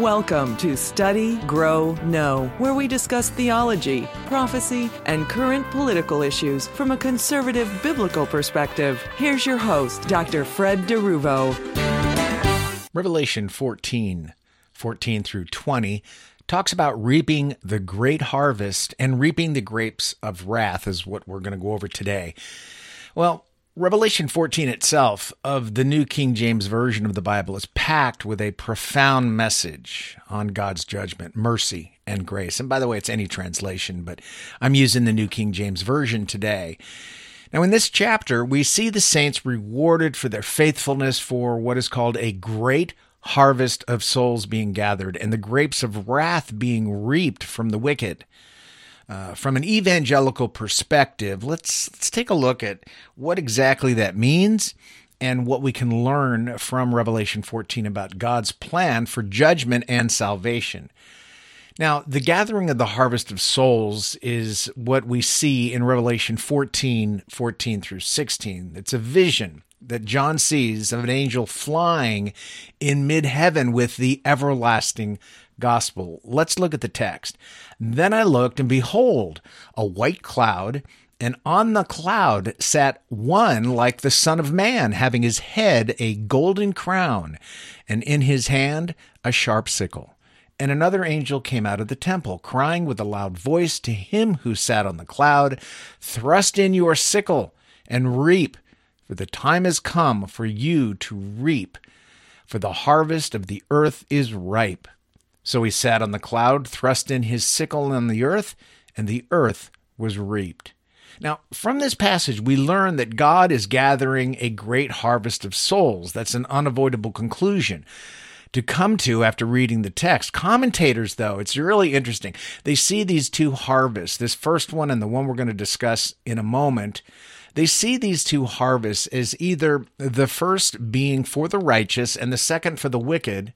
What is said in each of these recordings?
Welcome to Study, Grow, Know, where we discuss theology, prophecy, and current political issues from a conservative biblical perspective. Here's your host, Dr. Fred DeRuvo. Revelation 14, 14 through 20 talks about reaping the great harvest and reaping the grapes of wrath, is what we're going to go over today. Well, Revelation 14 itself of the New King James Version of the Bible is packed with a profound message on God's judgment, mercy, and grace. And by the way, it's any translation, but I'm using the New King James Version today. Now, in this chapter, we see the saints rewarded for their faithfulness for what is called a great harvest of souls being gathered and the grapes of wrath being reaped from the wicked. Uh, from an evangelical perspective, let's let's take a look at what exactly that means and what we can learn from Revelation 14 about God's plan for judgment and salvation. Now, the gathering of the harvest of souls is what we see in Revelation 14, 14 through 16. It's a vision that John sees of an angel flying in mid heaven with the everlasting gospel. Let's look at the text. Then I looked, and behold, a white cloud, and on the cloud sat one like the Son of Man, having his head a golden crown, and in his hand a sharp sickle. And another angel came out of the temple, crying with a loud voice to him who sat on the cloud Thrust in your sickle and reap, the time has come for you to reap, for the harvest of the earth is ripe. So he sat on the cloud, thrust in his sickle on the earth, and the earth was reaped. Now, from this passage, we learn that God is gathering a great harvest of souls. That's an unavoidable conclusion to come to after reading the text. Commentators, though, it's really interesting. They see these two harvests, this first one and the one we're going to discuss in a moment. They see these two harvests as either the first being for the righteous and the second for the wicked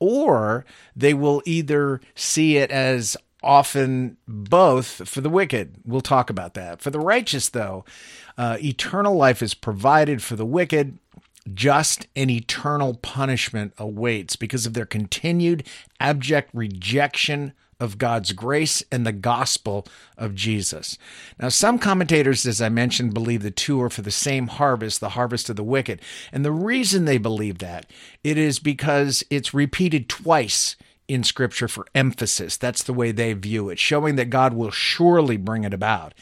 or they will either see it as often both for the wicked. We'll talk about that. For the righteous, though, uh, eternal life is provided for the wicked. Just and eternal punishment awaits because of their continued abject rejection of God's grace and the gospel of Jesus. Now, some commentators, as I mentioned, believe the two are for the same harvest, the harvest of the wicked. And the reason they believe that, it is because it's repeated twice in scripture for emphasis. That's the way they view it, showing that God will surely bring it about.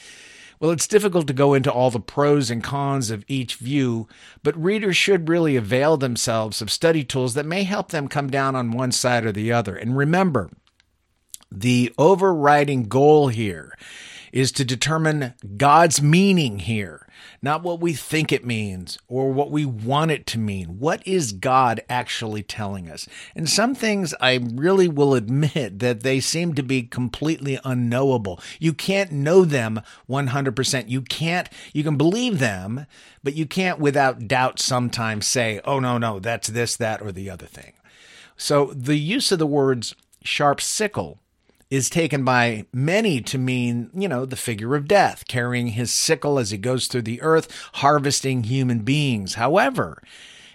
Well, it's difficult to go into all the pros and cons of each view, but readers should really avail themselves of study tools that may help them come down on one side or the other. And remember, the overriding goal here is to determine God's meaning here, not what we think it means or what we want it to mean. What is God actually telling us? And some things I really will admit that they seem to be completely unknowable. You can't know them 100%. You can't, you can believe them, but you can't without doubt sometimes say, oh, no, no, that's this, that, or the other thing. So the use of the words sharp sickle is taken by many to mean, you know, the figure of death, carrying his sickle as he goes through the earth, harvesting human beings. However,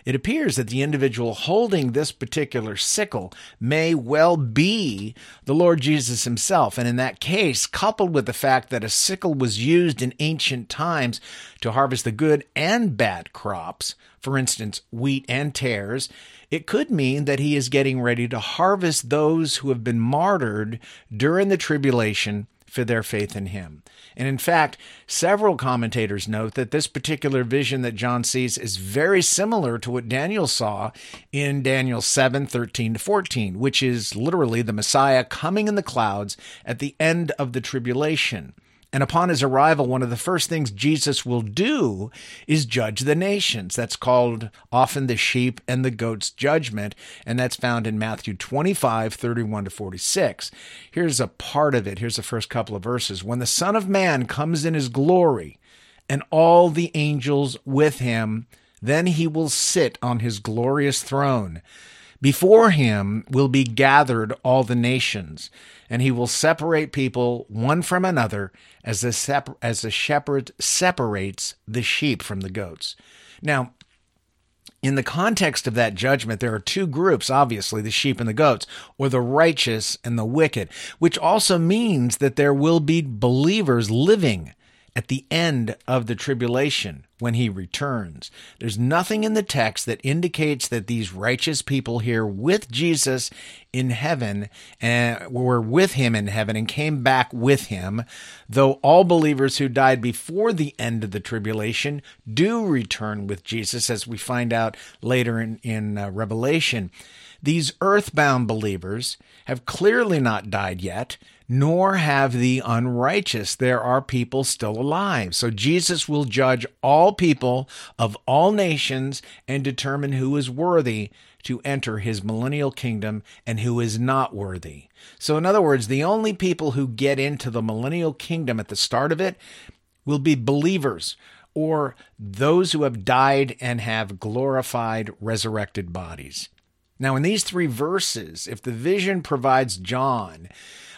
it appears that the individual holding this particular sickle may well be the Lord Jesus himself. And in that case, coupled with the fact that a sickle was used in ancient times to harvest the good and bad crops, for instance, wheat and tares, it could mean that he is getting ready to harvest those who have been martyred during the tribulation for their faith in him. And in fact, several commentators note that this particular vision that John sees is very similar to what Daniel saw in Daniel 7 13 to 14, which is literally the Messiah coming in the clouds at the end of the tribulation. And upon his arrival, one of the first things Jesus will do is judge the nations. That's called often the sheep and the goats judgment. And that's found in Matthew 25, 31 to 46. Here's a part of it. Here's the first couple of verses. When the Son of Man comes in his glory and all the angels with him, then he will sit on his glorious throne. Before him will be gathered all the nations and he will separate people one from another as the, as the shepherd separates the sheep from the goats. Now, in the context of that judgment, there are two groups, obviously, the sheep and the goats, or the righteous and the wicked, which also means that there will be believers living at the end of the tribulation when he returns. There's nothing in the text that indicates that these righteous people here with Jesus in heaven and were with him in heaven and came back with him, though all believers who died before the end of the tribulation do return with Jesus, as we find out later in, in uh, Revelation. These earthbound believers have clearly not died yet, nor have the unrighteous. There are people still alive. So Jesus will judge all people of all nations and determine who is worthy to enter his millennial kingdom and who is not worthy. So, in other words, the only people who get into the millennial kingdom at the start of it will be believers or those who have died and have glorified, resurrected bodies. Now, in these three verses, if the vision provides John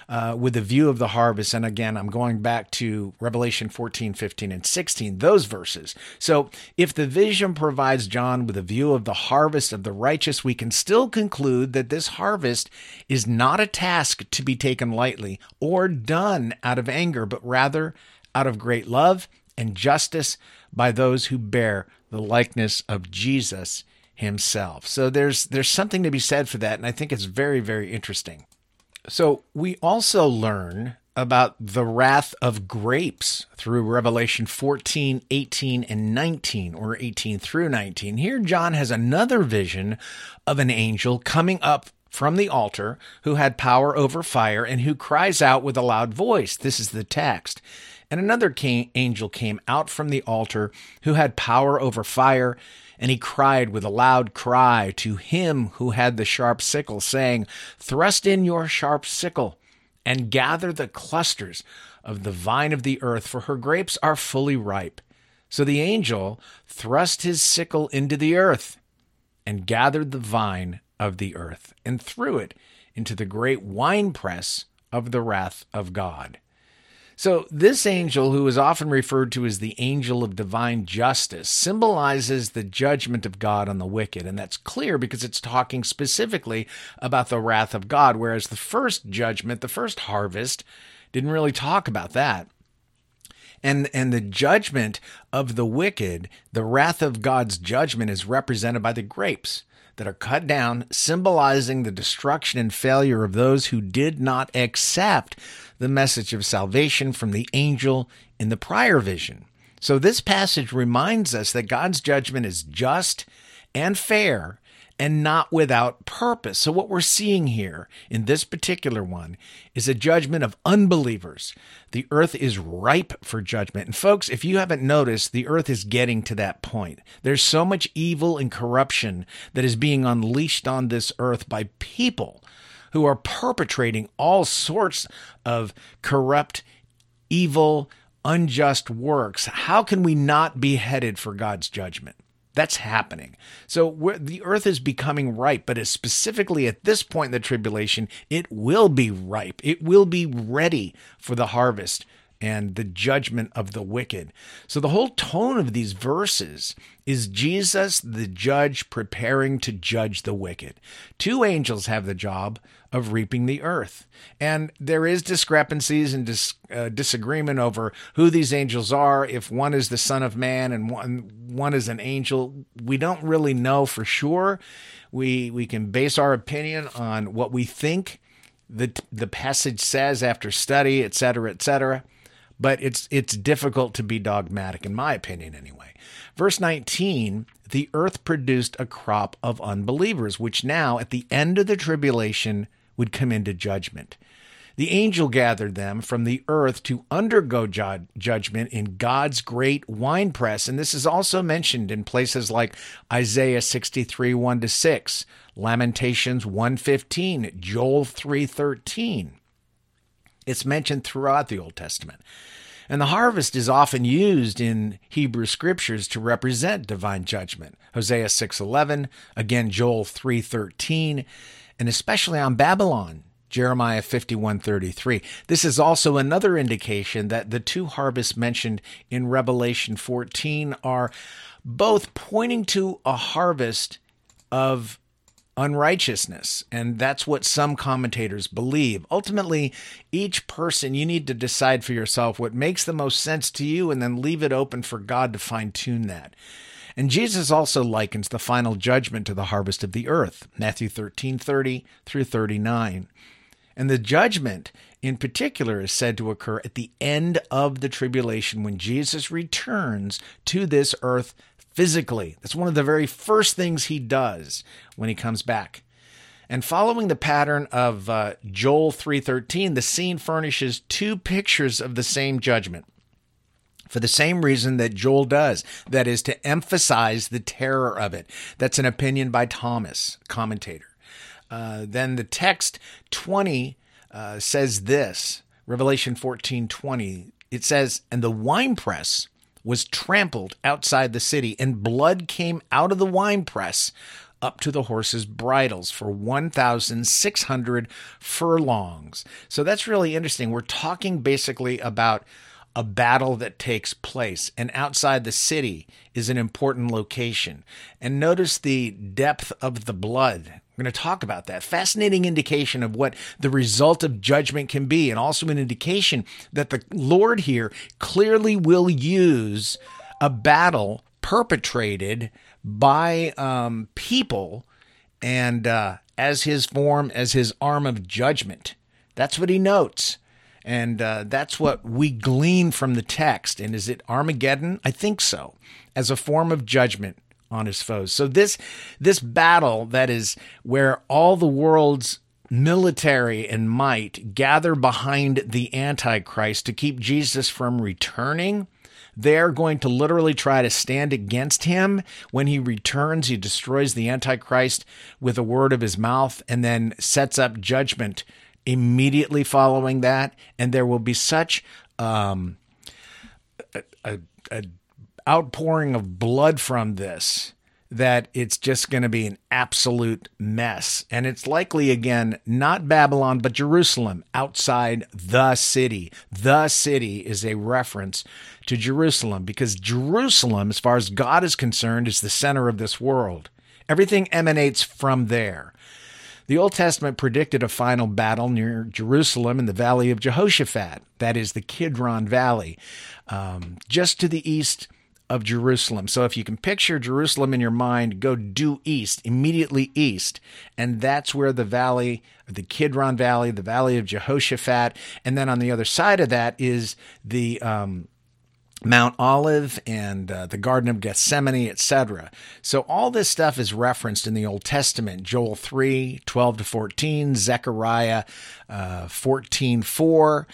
uh, with a view of the harvest, and again, I'm going back to Revelation 14, 15, and 16, those verses. So, if the vision provides John with a view of the harvest of the righteous, we can still conclude that this harvest is not a task to be taken lightly or done out of anger, but rather out of great love and justice by those who bear the likeness of Jesus himself. So there's there's something to be said for that and I think it's very very interesting. So we also learn about the wrath of grapes through Revelation 14, 18, and 19, or 18 through 19. Here, John has another vision of an angel coming up from the altar who had power over fire and who cries out with a loud voice. This is the text. And another came, angel came out from the altar who had power over fire and he cried with a loud cry to him who had the sharp sickle, saying, Thrust in your sharp sickle, and gather the clusters of the vine of the earth, for her grapes are fully ripe. So the angel thrust his sickle into the earth, and gathered the vine of the earth, and threw it into the great winepress of the wrath of God. So, this angel, who is often referred to as the angel of divine justice, symbolizes the judgment of God on the wicked. And that's clear because it's talking specifically about the wrath of God, whereas the first judgment, the first harvest, didn't really talk about that. And, and the judgment of the wicked, the wrath of God's judgment, is represented by the grapes that are cut down, symbolizing the destruction and failure of those who did not accept the message of salvation from the angel in the prior vision. So, this passage reminds us that God's judgment is just and fair and not without purpose. So, what we're seeing here in this particular one is a judgment of unbelievers. The earth is ripe for judgment. And, folks, if you haven't noticed, the earth is getting to that point. There's so much evil and corruption that is being unleashed on this earth by people who are perpetrating all sorts of corrupt, evil, unjust works. How can we not be headed for God's judgment? That's happening. So the earth is becoming ripe, but specifically at this point in the tribulation, it will be ripe. It will be ready for the harvest and the judgment of the wicked. So the whole tone of these verses is Jesus, the judge, preparing to judge the wicked. Two angels have the job of reaping the earth. And there is discrepancies and dis, uh, disagreement over who these angels are. If one is the Son of Man and one, one is an angel, we don't really know for sure. We, we can base our opinion on what we think the, the passage says after study, etc., etc but it's it's difficult to be dogmatic in my opinion anyway. Verse 19, the earth produced a crop of unbelievers which now at the end of the tribulation would come into judgment. The angel gathered them from the earth to undergo ju- judgment in God's great winepress. And this is also mentioned in places like Isaiah 63 1 to 6, Lamentations 115, Joel 313. It's mentioned throughout the Old Testament. And the harvest is often used in Hebrew scriptures to represent divine judgment. Hosea 6:11, again Joel 3:13, and especially on Babylon, Jeremiah 51:33. This is also another indication that the two harvests mentioned in Revelation 14 are both pointing to a harvest of unrighteousness. And that's what some commentators believe. Ultimately, each person, you need to decide for yourself what makes the most sense to you and then leave it open for God to fine tune that. And Jesus also likens the final judgment to the harvest of the earth, Matthew 13 30 through 39. And the judgment in particular is said to occur at the end of the tribulation when Jesus returns to this earth physically. That's one of the very first things he does when he comes back. And following the pattern of uh, Joel 3:13, the scene furnishes two pictures of the same judgment. For the same reason that Joel does, that is to emphasize the terror of it. That's an opinion by Thomas, commentator. Uh, then the text 20 uh, says this Revelation 14 20. It says, And the winepress was trampled outside the city, and blood came out of the winepress up to the horses' bridles for 1,600 furlongs. So that's really interesting. We're talking basically about a battle that takes place, and outside the city is an important location. And notice the depth of the blood. We're going to talk about that. Fascinating indication of what the result of judgment can be, and also an indication that the Lord here clearly will use a battle perpetrated by um, people and uh, as his form, as his arm of judgment. That's what he notes. And uh, that's what we glean from the text. And is it Armageddon? I think so, as a form of judgment on his foes. So this this battle that is where all the world's military and might gather behind the antichrist to keep Jesus from returning they're going to literally try to stand against him when he returns he destroys the antichrist with a word of his mouth and then sets up judgment immediately following that, and there will be such um, a, a, a outpouring of blood from this that it's just going to be an absolute mess. And it's likely, again, not Babylon, but Jerusalem outside the city. The city is a reference to Jerusalem because Jerusalem, as far as God is concerned, is the center of this world. Everything emanates from there. The Old Testament predicted a final battle near Jerusalem in the valley of Jehoshaphat, that is the Kidron Valley, um, just to the east of Jerusalem. So if you can picture Jerusalem in your mind, go due east, immediately east. And that's where the valley, the Kidron Valley, the valley of Jehoshaphat. And then on the other side of that is the um, Mount Olive and uh, the Garden of Gethsemane, etc. So all this stuff is referenced in the Old Testament, Joel 3, 12 to 14, Zechariah uh, 14, 4,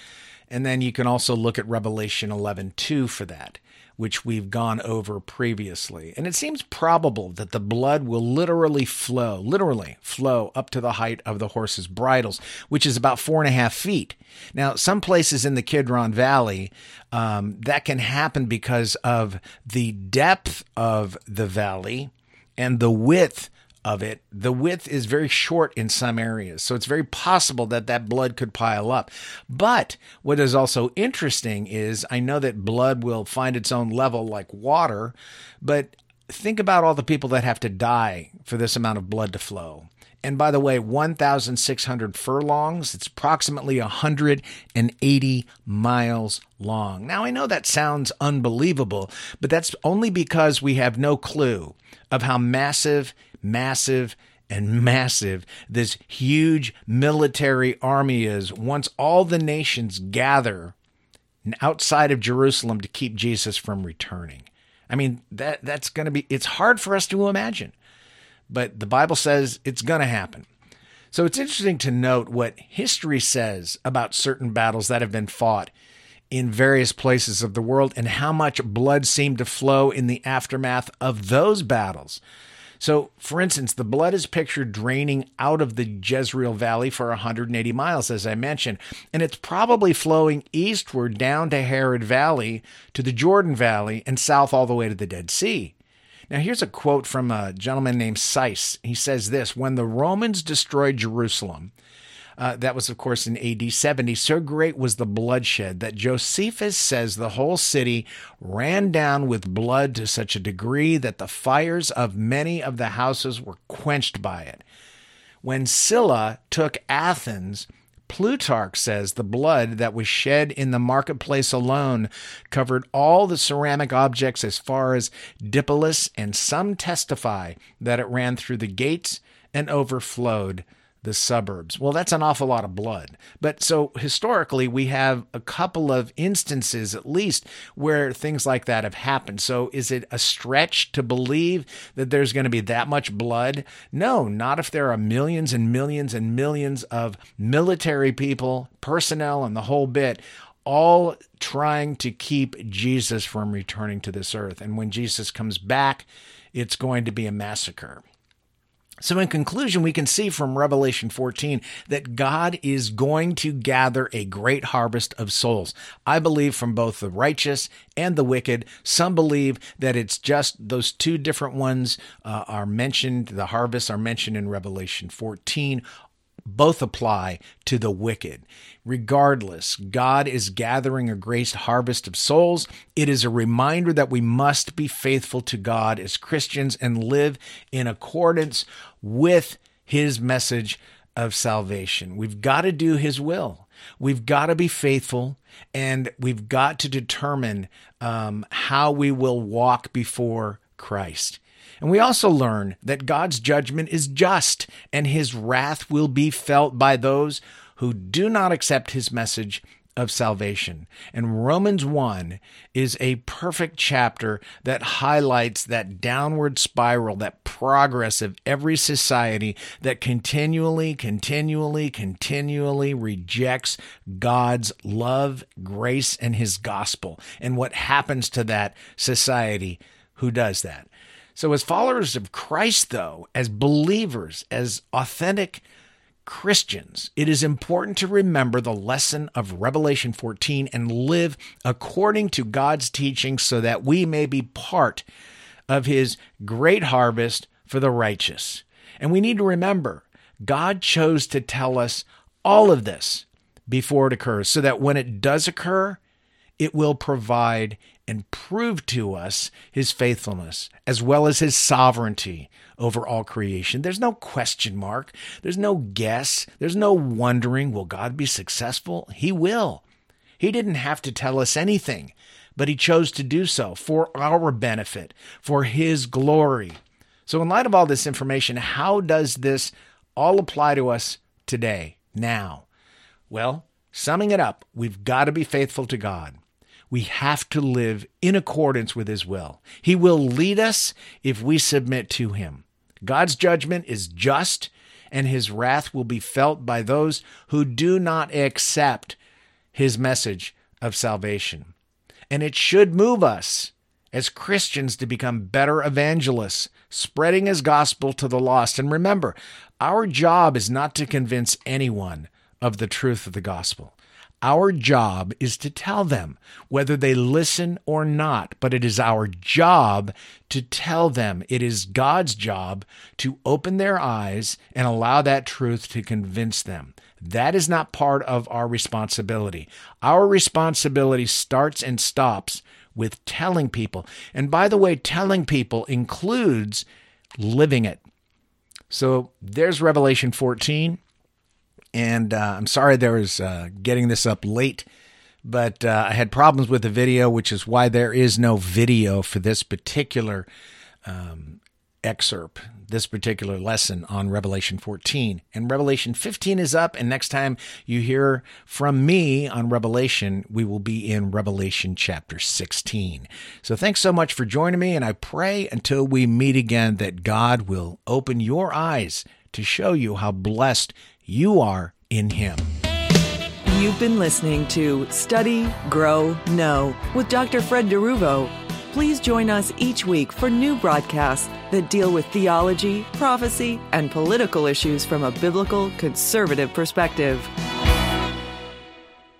and then you can also look at Revelation 11, 2 for that which we've gone over previously. And it seems probable that the blood will literally flow, literally flow up to the height of the horse's bridles, which is about four and a half feet. Now, some places in the Kidron Valley, um, that can happen because of the depth of the valley and the width of it, the width is very short in some areas. So it's very possible that that blood could pile up. But what is also interesting is I know that blood will find its own level like water, but think about all the people that have to die for this amount of blood to flow. And by the way, 1,600 furlongs, it's approximately 180 miles long. Now, I know that sounds unbelievable, but that's only because we have no clue of how massive massive and massive this huge military army is once all the nations gather outside of Jerusalem to keep Jesus from returning. I mean, that that's going to be it's hard for us to imagine. But the Bible says it's going to happen. So it's interesting to note what history says about certain battles that have been fought in various places of the world and how much blood seemed to flow in the aftermath of those battles. So, for instance, the blood is pictured draining out of the Jezreel Valley for 180 miles, as I mentioned, and it's probably flowing eastward down to Harod Valley, to the Jordan Valley, and south all the way to the Dead Sea. Now, here's a quote from a gentleman named Seiss. He says this When the Romans destroyed Jerusalem, Uh, that was, of course, in AD 70. So great was the bloodshed that Josephus says the whole city ran down with blood to such a degree that the fires of many of the houses were quenched by it. When Sylla took Athens, Plutarch says the blood that was shed in the marketplace alone covered all the ceramic objects as far as Dipolis, and some testify that it ran through the gates and overflowed the suburbs. Well, that's an awful lot of blood. But so historically, we have a couple of instances at least where things like that have happened. So is it a stretch to believe that there's going to be that much blood? No, not if there are millions and millions and millions of military people, personnel, and the whole bit. All trying to keep Jesus from returning to this earth. And when Jesus comes back, it's going to be a massacre. So, in conclusion, we can see from Revelation 14 that God is going to gather a great harvest of souls. I believe from both the righteous and the wicked. Some believe that it's just those two different ones uh, are mentioned, the harvests are mentioned in Revelation 14 both apply to the wicked. Regardless, God is gathering a great harvest of souls. It is a reminder that we must be faithful to God as Christians and live in accordance with his message of salvation. We've got to do his will. We've got to be faithful and we've got to determine um, how we will walk before Christ. And we also learn that God's judgment is just and his wrath will be felt by those who do not accept his message of salvation. And Romans 1 is a perfect chapter that highlights that downward spiral, that progress of every society that continually, continually, continually rejects God's love, grace, and his gospel. And what happens to that society who does that? So, as followers of Christ, though, as believers, as authentic Christians, it is important to remember the lesson of Revelation 14 and live according to God's teaching so that we may be part of his great harvest for the righteous. And we need to remember God chose to tell us all of this before it occurs so that when it does occur, it will provide and prove to us his faithfulness as well as his sovereignty over all creation. There's no question mark. There's no guess. There's no wondering, will God be successful? He will. He didn't have to tell us anything, but he chose to do so for our benefit, for his glory. So, in light of all this information, how does this all apply to us today, now? Well, summing it up, we've got to be faithful to God we have to live in accordance with His will. He will lead us if we submit to Him. God's judgment is just, and His wrath will be felt by those who do not accept His message of salvation. And it should move us as Christians to become better evangelists, spreading His gospel to the lost. And remember, our job is not to convince anyone of the truth of the gospel. Our job is to tell them whether they listen or not, but it is our job to tell them. It is God's job to open their eyes and allow that truth to convince them. That is not part of our responsibility. Our responsibility starts and stops with telling people. And by the way, telling people includes living it. So there's Revelation 14. And uh, I'm sorry there was uh, getting this up late, but uh, I had problems with the video, which is why there is no video for this particular um, excerpt, this particular lesson on Revelation 14. And Revelation 15 is up, and next time you hear from me on Revelation, we will be in Revelation chapter 16. So thanks so much for joining me, and I pray until we meet again that God will open your eyes to show you how blessed you are in Him. You've been listening to Study, Grow, Know with Dr. Fred DeRuvo. Please join us each week for new broadcasts that deal with theology, prophecy, and political issues from a biblical conservative perspective.